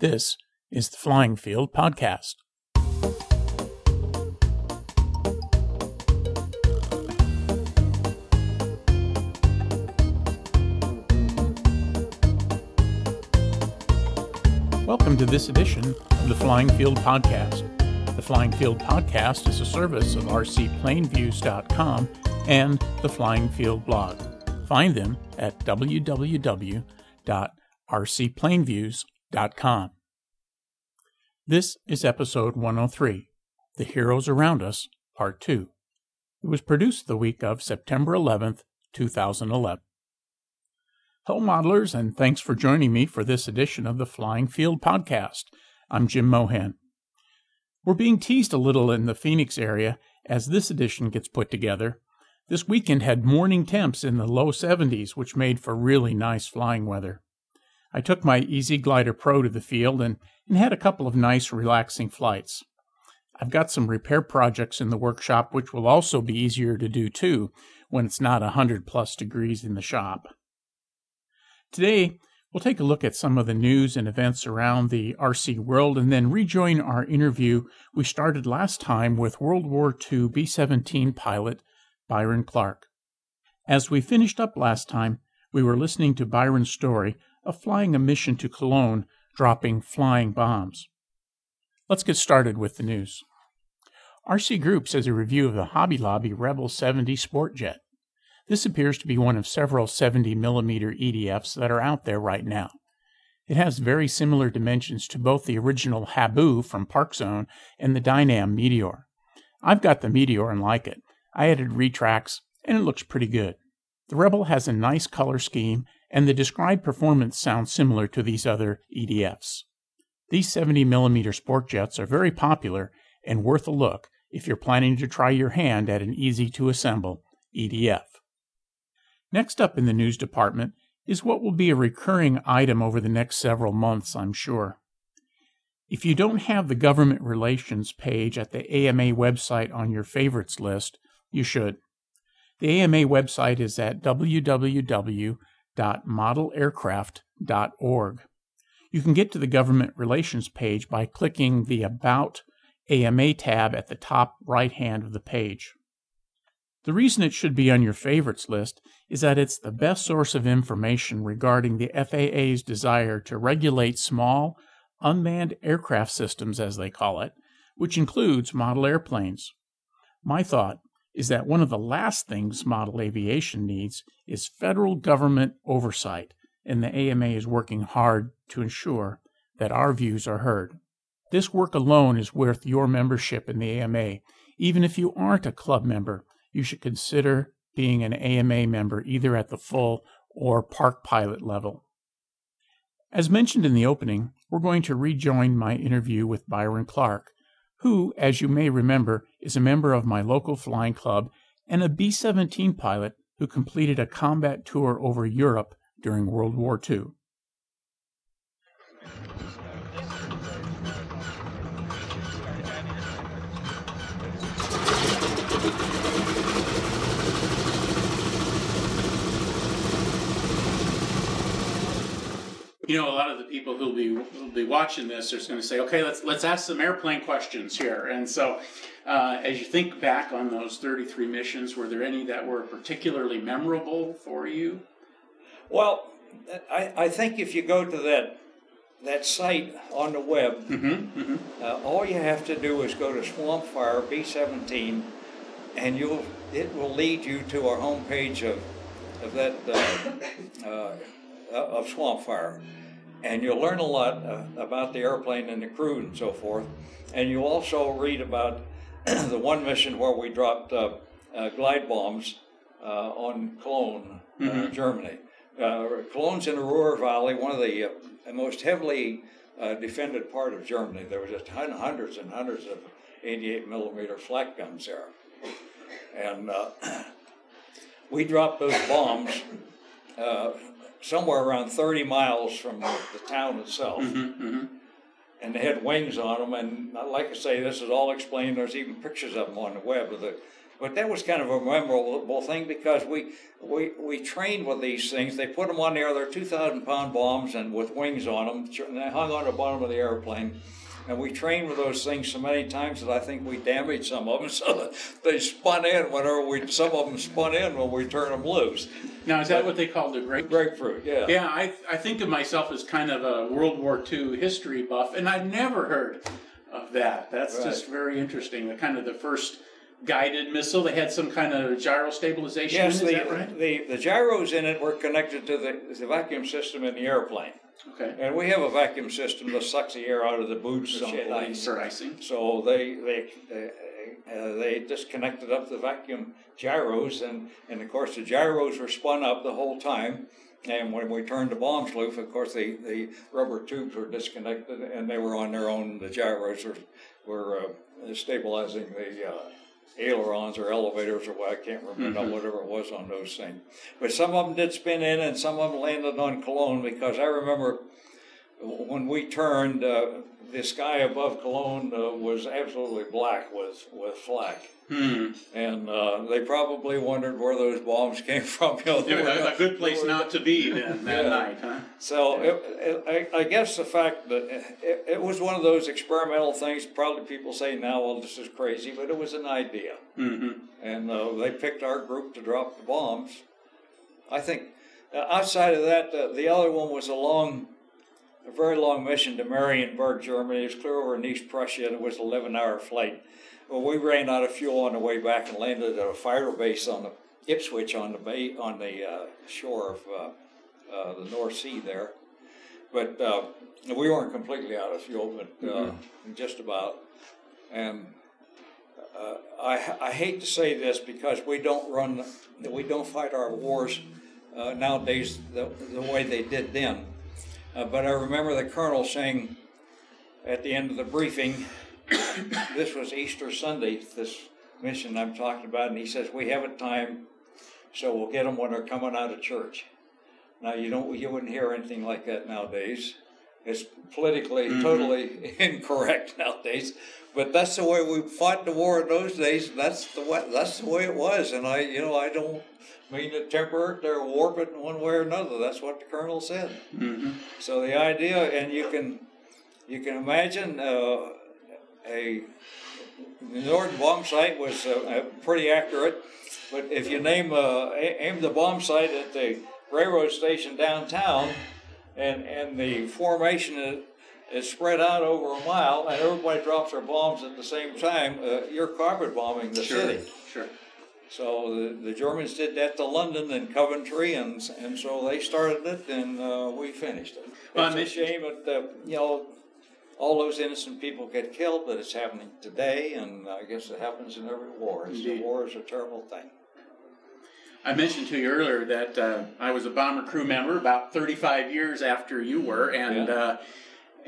This is the Flying Field Podcast. Welcome to this edition of the Flying Field Podcast. The Flying Field Podcast is a service of rcplaneviews.com and the Flying Field blog. Find them at www.rcplaneviews.com. This is episode 103 The Heroes Around Us, Part 2. It was produced the week of September 11th, 2011. Hello, modelers, and thanks for joining me for this edition of the Flying Field Podcast. I'm Jim Mohan. We're being teased a little in the Phoenix area as this edition gets put together. This weekend had morning temps in the low 70s, which made for really nice flying weather. I took my Easy Glider Pro to the field and, and had a couple of nice, relaxing flights. I've got some repair projects in the workshop which will also be easier to do too when it's not 100 plus degrees in the shop. Today, we'll take a look at some of the news and events around the RC world and then rejoin our interview we started last time with World War II B 17 pilot Byron Clark. As we finished up last time, we were listening to Byron's story of flying a mission to Cologne, dropping flying bombs. Let's get started with the news. RC Group says a review of the Hobby Lobby Rebel 70 Sport Jet. This appears to be one of several 70 millimeter EDFs that are out there right now. It has very similar dimensions to both the original Habu from Park Zone and the Dynam Meteor. I've got the Meteor and like it. I added retracts, and it looks pretty good. The Rebel has a nice color scheme, and the described performance sounds similar to these other EDFs. These 70mm sport jets are very popular and worth a look if you're planning to try your hand at an easy to assemble EDF. Next up in the news department is what will be a recurring item over the next several months, I'm sure. If you don't have the government relations page at the AMA website on your favorites list, you should. The AMA website is at www.modelaircraft.org. You can get to the government relations page by clicking the About AMA tab at the top right hand of the page. The reason it should be on your favorites list is that it's the best source of information regarding the FAA's desire to regulate small, unmanned aircraft systems, as they call it, which includes model airplanes. My thought is that one of the last things model aviation needs is federal government oversight, and the AMA is working hard to ensure that our views are heard. This work alone is worth your membership in the AMA. Even if you aren't a club member, you should consider being an AMA member either at the full or park pilot level. As mentioned in the opening, we're going to rejoin my interview with Byron Clark, who, as you may remember, is a member of my local flying club and a B 17 pilot who completed a combat tour over Europe during World War II. You know, a lot of the people who'll be who'll be watching this are going to say, "Okay, let's let's ask some airplane questions here." And so, uh, as you think back on those 33 missions, were there any that were particularly memorable for you? Well, I, I think if you go to that that site on the web, mm-hmm, mm-hmm. Uh, all you have to do is go to Swampfire B17, and you'll it will lead you to our homepage of of that uh, uh, of Swampfire and you'll learn a lot uh, about the airplane and the crew and so forth. And you also read about the one mission where we dropped uh, uh, glide bombs uh, on Cologne, uh, mm-hmm. Germany. Uh, Cologne's in the Ruhr Valley, one of the most heavily defended part of Germany. There were just hundreds and hundreds of 88 millimeter flak guns there. And we dropped those bombs somewhere around 30 miles from the, the town itself. Mm-hmm, mm-hmm. And they had wings on them. And like I say, this is all explained. There's even pictures of them on the web of the, But that was kind of a memorable thing because we we we trained with these things. They put them on there. They're two thousand pound bombs and with wings on them. And they hung on the bottom of the airplane. And we trained with those things so many times that I think we damaged some of them. So they spun in whenever we, some of them spun in when we turned them loose. Now, is that what they call the grape? Grapefruit, yeah. Yeah, I, I think of myself as kind of a World War II history buff, and I've never heard of that. That's Right. just very interesting. The kind of the first guided missile. They had some kind of gyro stabilization. Yes, the, that right? the, the gyros in it were connected to the, the vacuum system in the airplane. Okay. And we have a vacuum system that sucks the air out of the boots on the ice. For icing. So they they uh, uh, they disconnected up the vacuum gyros, and and of course the gyros were spun up the whole time. And when we turned the bombs loose, of course the, the rubber tubes were disconnected, and they were on their own. The gyros were were uh, stabilizing the uh, ailerons or elevators or what I can't remember mm-hmm. whatever it was on those things. But some of them did spin in, and some of them landed on Cologne because I remember when we turned, uh, the sky above Cologne uh, was absolutely black with, with flak. Hmm. And uh, they probably wondered where those bombs came from. You know, A good place not to be then that Yeah. night, huh? So it, it, I, I guess the fact that it, it was one of those experimental things, probably people say now, well, this is crazy, but it was an idea. Mm-hmm. And uh, they picked our group to drop the bombs. I think uh, outside of that, uh, the other one was a long, a very long mission to Marienburg, Germany. It was clear over in East Prussia, and it was an 11 hour flight. Well, we ran out of fuel on the way back and landed at a fighter base on the Ipswich on the bay on the uh, shore of uh, uh, the North Sea there. But uh, we weren't completely out of fuel, but uh, just about. And uh, I, I hate to say this because we don't run, we don't fight our wars uh, nowadays the, the way they did then. Uh, but I remember the colonel saying at the end of the briefing, this was Easter Sunday, this mission I'm talking about, and he says, We have a time, so we'll get them when they're coming out of church. Now, you don't, you wouldn't hear anything like that nowadays. It's politically totally incorrect nowadays, but that's the way we fought the war in those days. And that's the way, that's the way it was. And I, you know, I don't mean to temper it or warp it in one way or another. That's what the colonel said. Mm-hmm. So the idea, and you can, you can imagine uh, a the Norden bomb sight was uh, uh, pretty accurate, but if you name uh, a- aim the bomb sight at the railroad station downtown, and and the formation is, spread out over a mile, and everybody drops their bombs at the same time, uh, you're carpet bombing the Sure. city. Sure. So the, the Germans did that to London and Coventry, and and so they started it, and uh, we finished it. Well, I it's a shame that uh, you know all those innocent people get killed, but it's happening today, and I guess it happens in every war. It's, Indeed. a war is a terrible thing. I mentioned to you earlier that uh, I was a bomber crew member about 35 years after you were, and Yeah.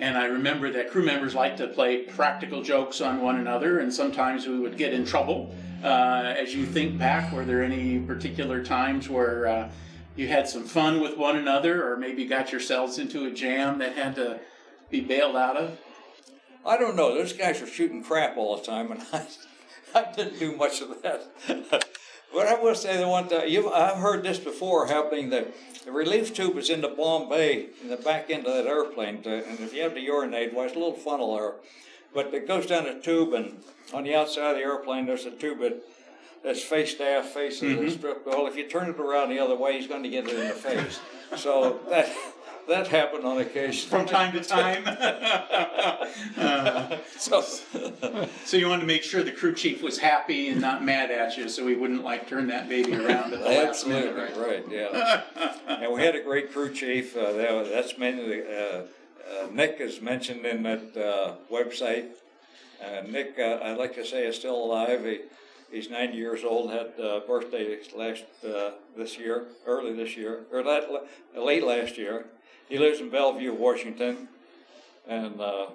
And I remember that crew members like to play practical jokes on one another, and sometimes we would get in trouble. Uh, as you think back, were there any particular times where uh, you had some fun with one another, or maybe got yourselves into a jam that had to be bailed out of? I don't know. Those guys were shooting crap all the time, and I, I didn't do much of that. But I will say the one thing you I've heard this before happening that the relief tube is in the bomb bay in the back end of that airplane, to, and if you have to urinate, well, it's a little funnel there, but it goes down a tube, and on the outside of the airplane, there's a tube that. That's face aft, faces the mm-hmm. strip. Well, if you turn it around the other way, he's going to get it in the face. So that that happened on occasion. From time to time. Uh, So, So you wanted to make sure the crew chief was happy and not mad at you, so he wouldn't like turn that baby around at the last minute, Absolutely right? right. Yeah, and we had a great crew chief. Uh, that, that's mainly uh, uh, Nick is mentioned in that uh, website. Uh, Nick, uh, I'd like to say, is still alive. He, he's 90 years old. Had uh, birthday last uh, this year, early this year, or that, late last year. He lives in Bellevue, Washington, and uh,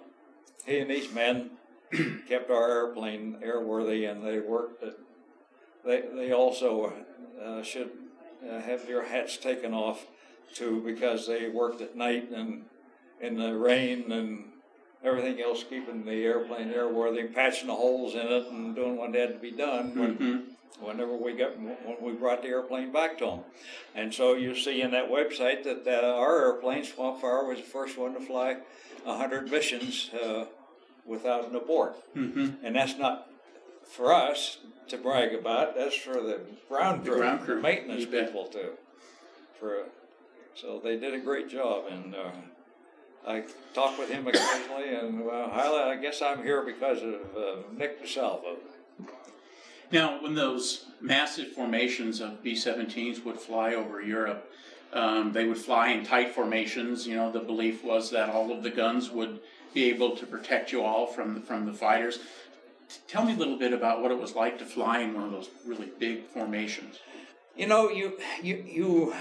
he and these men kept our airplane airworthy, and they worked at they they also uh, should uh, have their hats taken off too because they worked at night and in the rain and everything else, keeping the airplane airworthy, patching the holes in it, and doing what had to be done. Mhm. Whenever we got when we brought the airplane back to them. And so you see in that website that uh, our airplane Swamp Fire was the first one to fly 100 missions uh, without an abort. Mm-hmm. And that's not for us to brag about. That's for the ground crew, ground crew. maintenance people too. For so they did a great job, and uh, I talk with him occasionally. And well, I, I guess I'm here because of uh, Nick DeSalvo. Now, when those massive formations of B 17s would fly over Europe, um, they would fly in tight formations. You know, the belief was that all of the guns would be able to protect you all from, from the fighters. Tell me a little bit about what it was like to fly in one of those really big formations. You know, you you you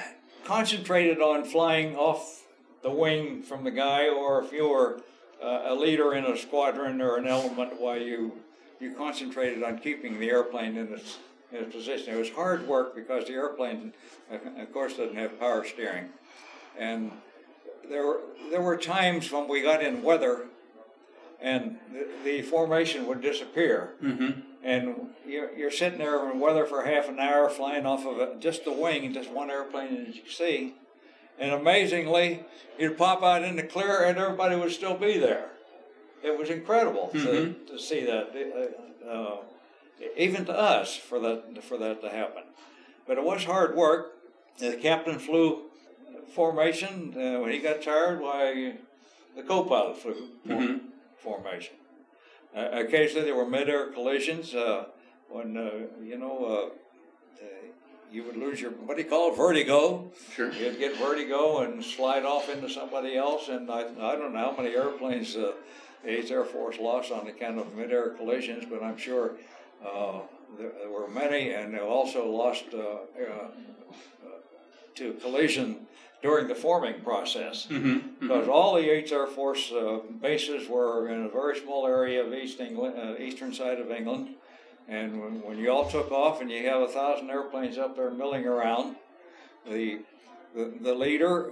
concentrated on flying off the wing from the guy, or if you were uh, a leader in a squadron or an element, why you you concentrated on keeping the airplane in its in its position. It was hard work because the airplane, of course, doesn't have power steering, and there were there were times when we got in weather, and the, the formation would disappear Mm-hmm. and you're, you're sitting there in weather for half an hour flying off of a, just the wing, just one airplane as you see. And amazingly, you'd pop out in the clear and everybody would still be there. It was incredible to, Mhm. to see that, uh, uh, even to us, for that, for that to happen. But it was hard work. The captain flew formation. Uh, when he got tired, why, the co pilot flew Mhm. formation. Uh, occasionally there were mid-air collisions uh, when uh, you know you would lose your what do you call it vertigo. Sure. You'd get vertigo and slide off into somebody else, and I, I don't know how many airplanes uh, the Eighth Air Force lost on account of mid-air collisions, but I'm sure uh, there, there were many, and they also lost uh, uh, to collision during the forming process Mm-hmm. because all the Eighth Air Force uh, bases were in a very small area of East England, uh, eastern side of England. And when, when you all took off and you have a thousand airplanes up there milling around, the the, the leader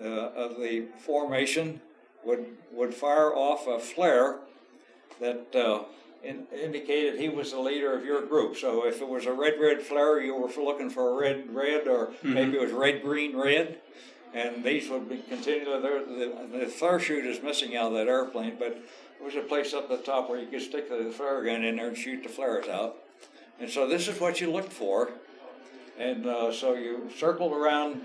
uh, of the formation would would fire off a flare that uh, in, indicated he was the leader of your group. So if it was a red red flare, you were looking for a red red, or maybe it was red green red and these would be continually there. The, the flare chute is missing out of that airplane, but there was a place up the top where you could stick the flare gun in there and shoot the flares out. And so this is what you looked for. And uh, so you circled around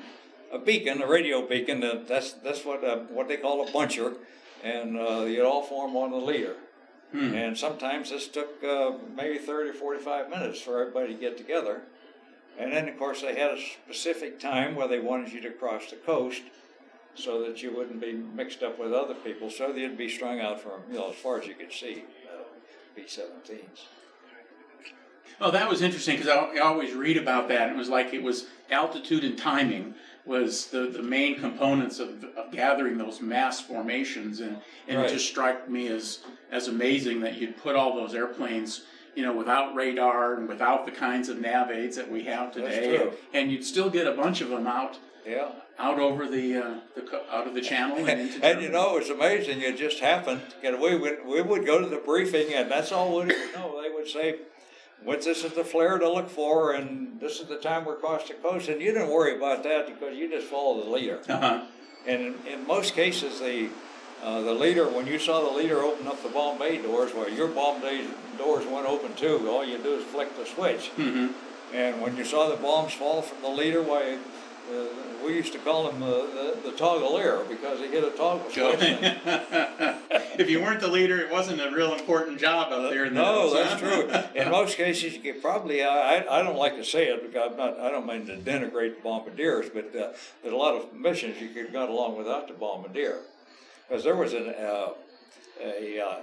a beacon, a radio beacon. That that's that's what uh, what they call a buncher, and uh, you'd all form on the leader. Hmm. And sometimes this took uh, maybe 30 or 45 minutes for everybody to get together. And then, of course, they had a specific time where they wanted you to cross the coast so that you wouldn't be mixed up with other people, so that you'd be strung out from, you know, as far as you could see, uh, B 17s. Well, that was interesting because I, I always read about that. It was like it was altitude and timing was the, the main components of, of gathering those mass formations, and, and Right. it just struck me as as amazing that you'd put all those airplanes, you know, without radar and without the kinds of nav aids that we have today, true. and you'd still get a bunch of them out Yeah. out over the uh, the out of the channel and into And you know, it's amazing. It just happened. Know, we would we would go to the briefing, and that's all we would know. They would say, "What this is the flare to look for, and this is the time we're across the coast." And you didn't worry about that because you just follow the leader. Uh-huh. And in, in most cases, the uh, the leader, when you saw the leader open up the bomb bay doors, well, your bomb bay doors went open too. All you do is flick the switch. Mhm. And when you saw the bombs fall from the leader, why, uh, we used to call him uh, the, the toggelier because he hit a toggle switch. if you weren't the leader, it wasn't a real important job out there. In the No, that's true. In most cases, you could probably. I, I don't like to say it because I'm not. I don't mean to denigrate the bombardiers, but uh, there's a lot of missions you could have got along without the bombardier, because there was an uh, a uh,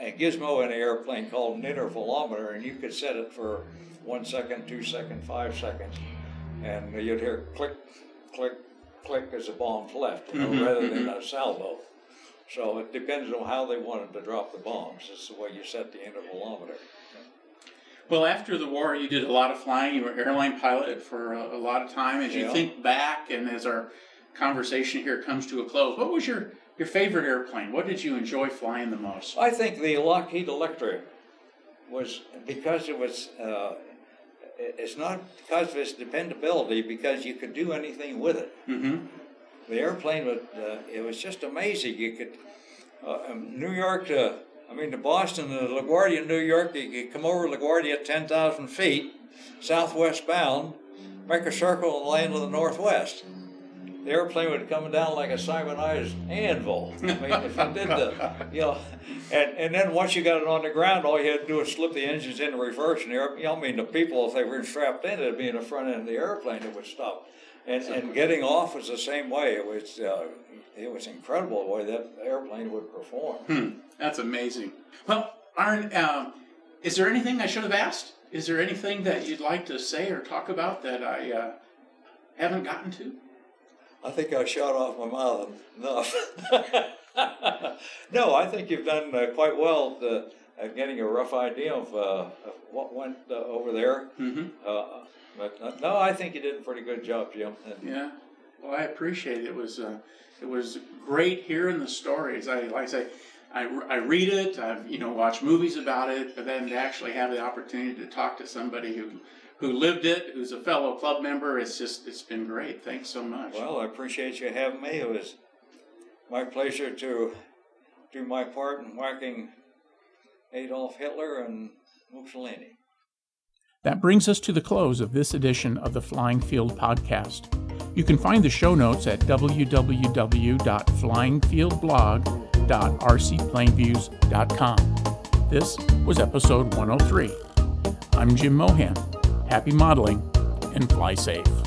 a gizmo in the airplane called an intervalometer, and you could set it for one second, two second, five seconds, and you'd hear click, click, click as the bombs left, you know, Mhm, rather than a salvo. So it depends on how they wanted to drop the bombs. This is the way you set the intervalometer. Well, after the war, you did a lot of flying. You were airline pilot for a, a lot of time. As you think back, and as our conversation here comes to a close, what was your your favorite airplane? What did you enjoy flying the most? I think the Lockheed Electra was because it was uh, it's not because of its dependability, because you could do anything with it. Mm-hmm. The airplane was, uh, it was just amazing. You could, uh, um, New York to, I mean, to Boston to LaGuardia, New York, you could come over LaGuardia at 10,000 feet, southwest bound, make a circle and land to the northwest. The airplane would come down like a Simonized anvil. I mean, if you did the, you know, and, and then once you got it on the ground, all you had to do was slip the engines into reverse, and the you know, I mean, the people, if they were strapped in, it'd be in the front end of the airplane that would stop. And, and getting off was the same way. It was, uh, it was incredible the way that airplane would perform. Hmm. That's amazing. Well, Arn, um, is there anything I should have asked? Is there anything that you'd like to say or talk about that I uh, haven't gotten to? I think I shot off my mouth enough. no, I think you've done uh, quite well to, at getting a rough idea of, uh, of what went uh, over there. Mm-hmm. Uh, but uh, no, I think you did a pretty good job, Jim. And Yeah. Well, I appreciate it. It was uh, it was great hearing the stories. I like I say, I, I read it. I've you know watched movies about it, but then to actually have the opportunity to talk to somebody who who lived it, who's a fellow club member, it's just it's been great. Thanks so much. Well, I appreciate you having me. It was my pleasure to do my part in whacking Adolf Hitler and Mussolini. That brings us to the close of this edition of the Flying Field podcast. You can find the show notes at www.flyingfieldblog.rcplaneviews.com. This was episode 103. I'm Jim Mohan. Happy modeling and fly safe.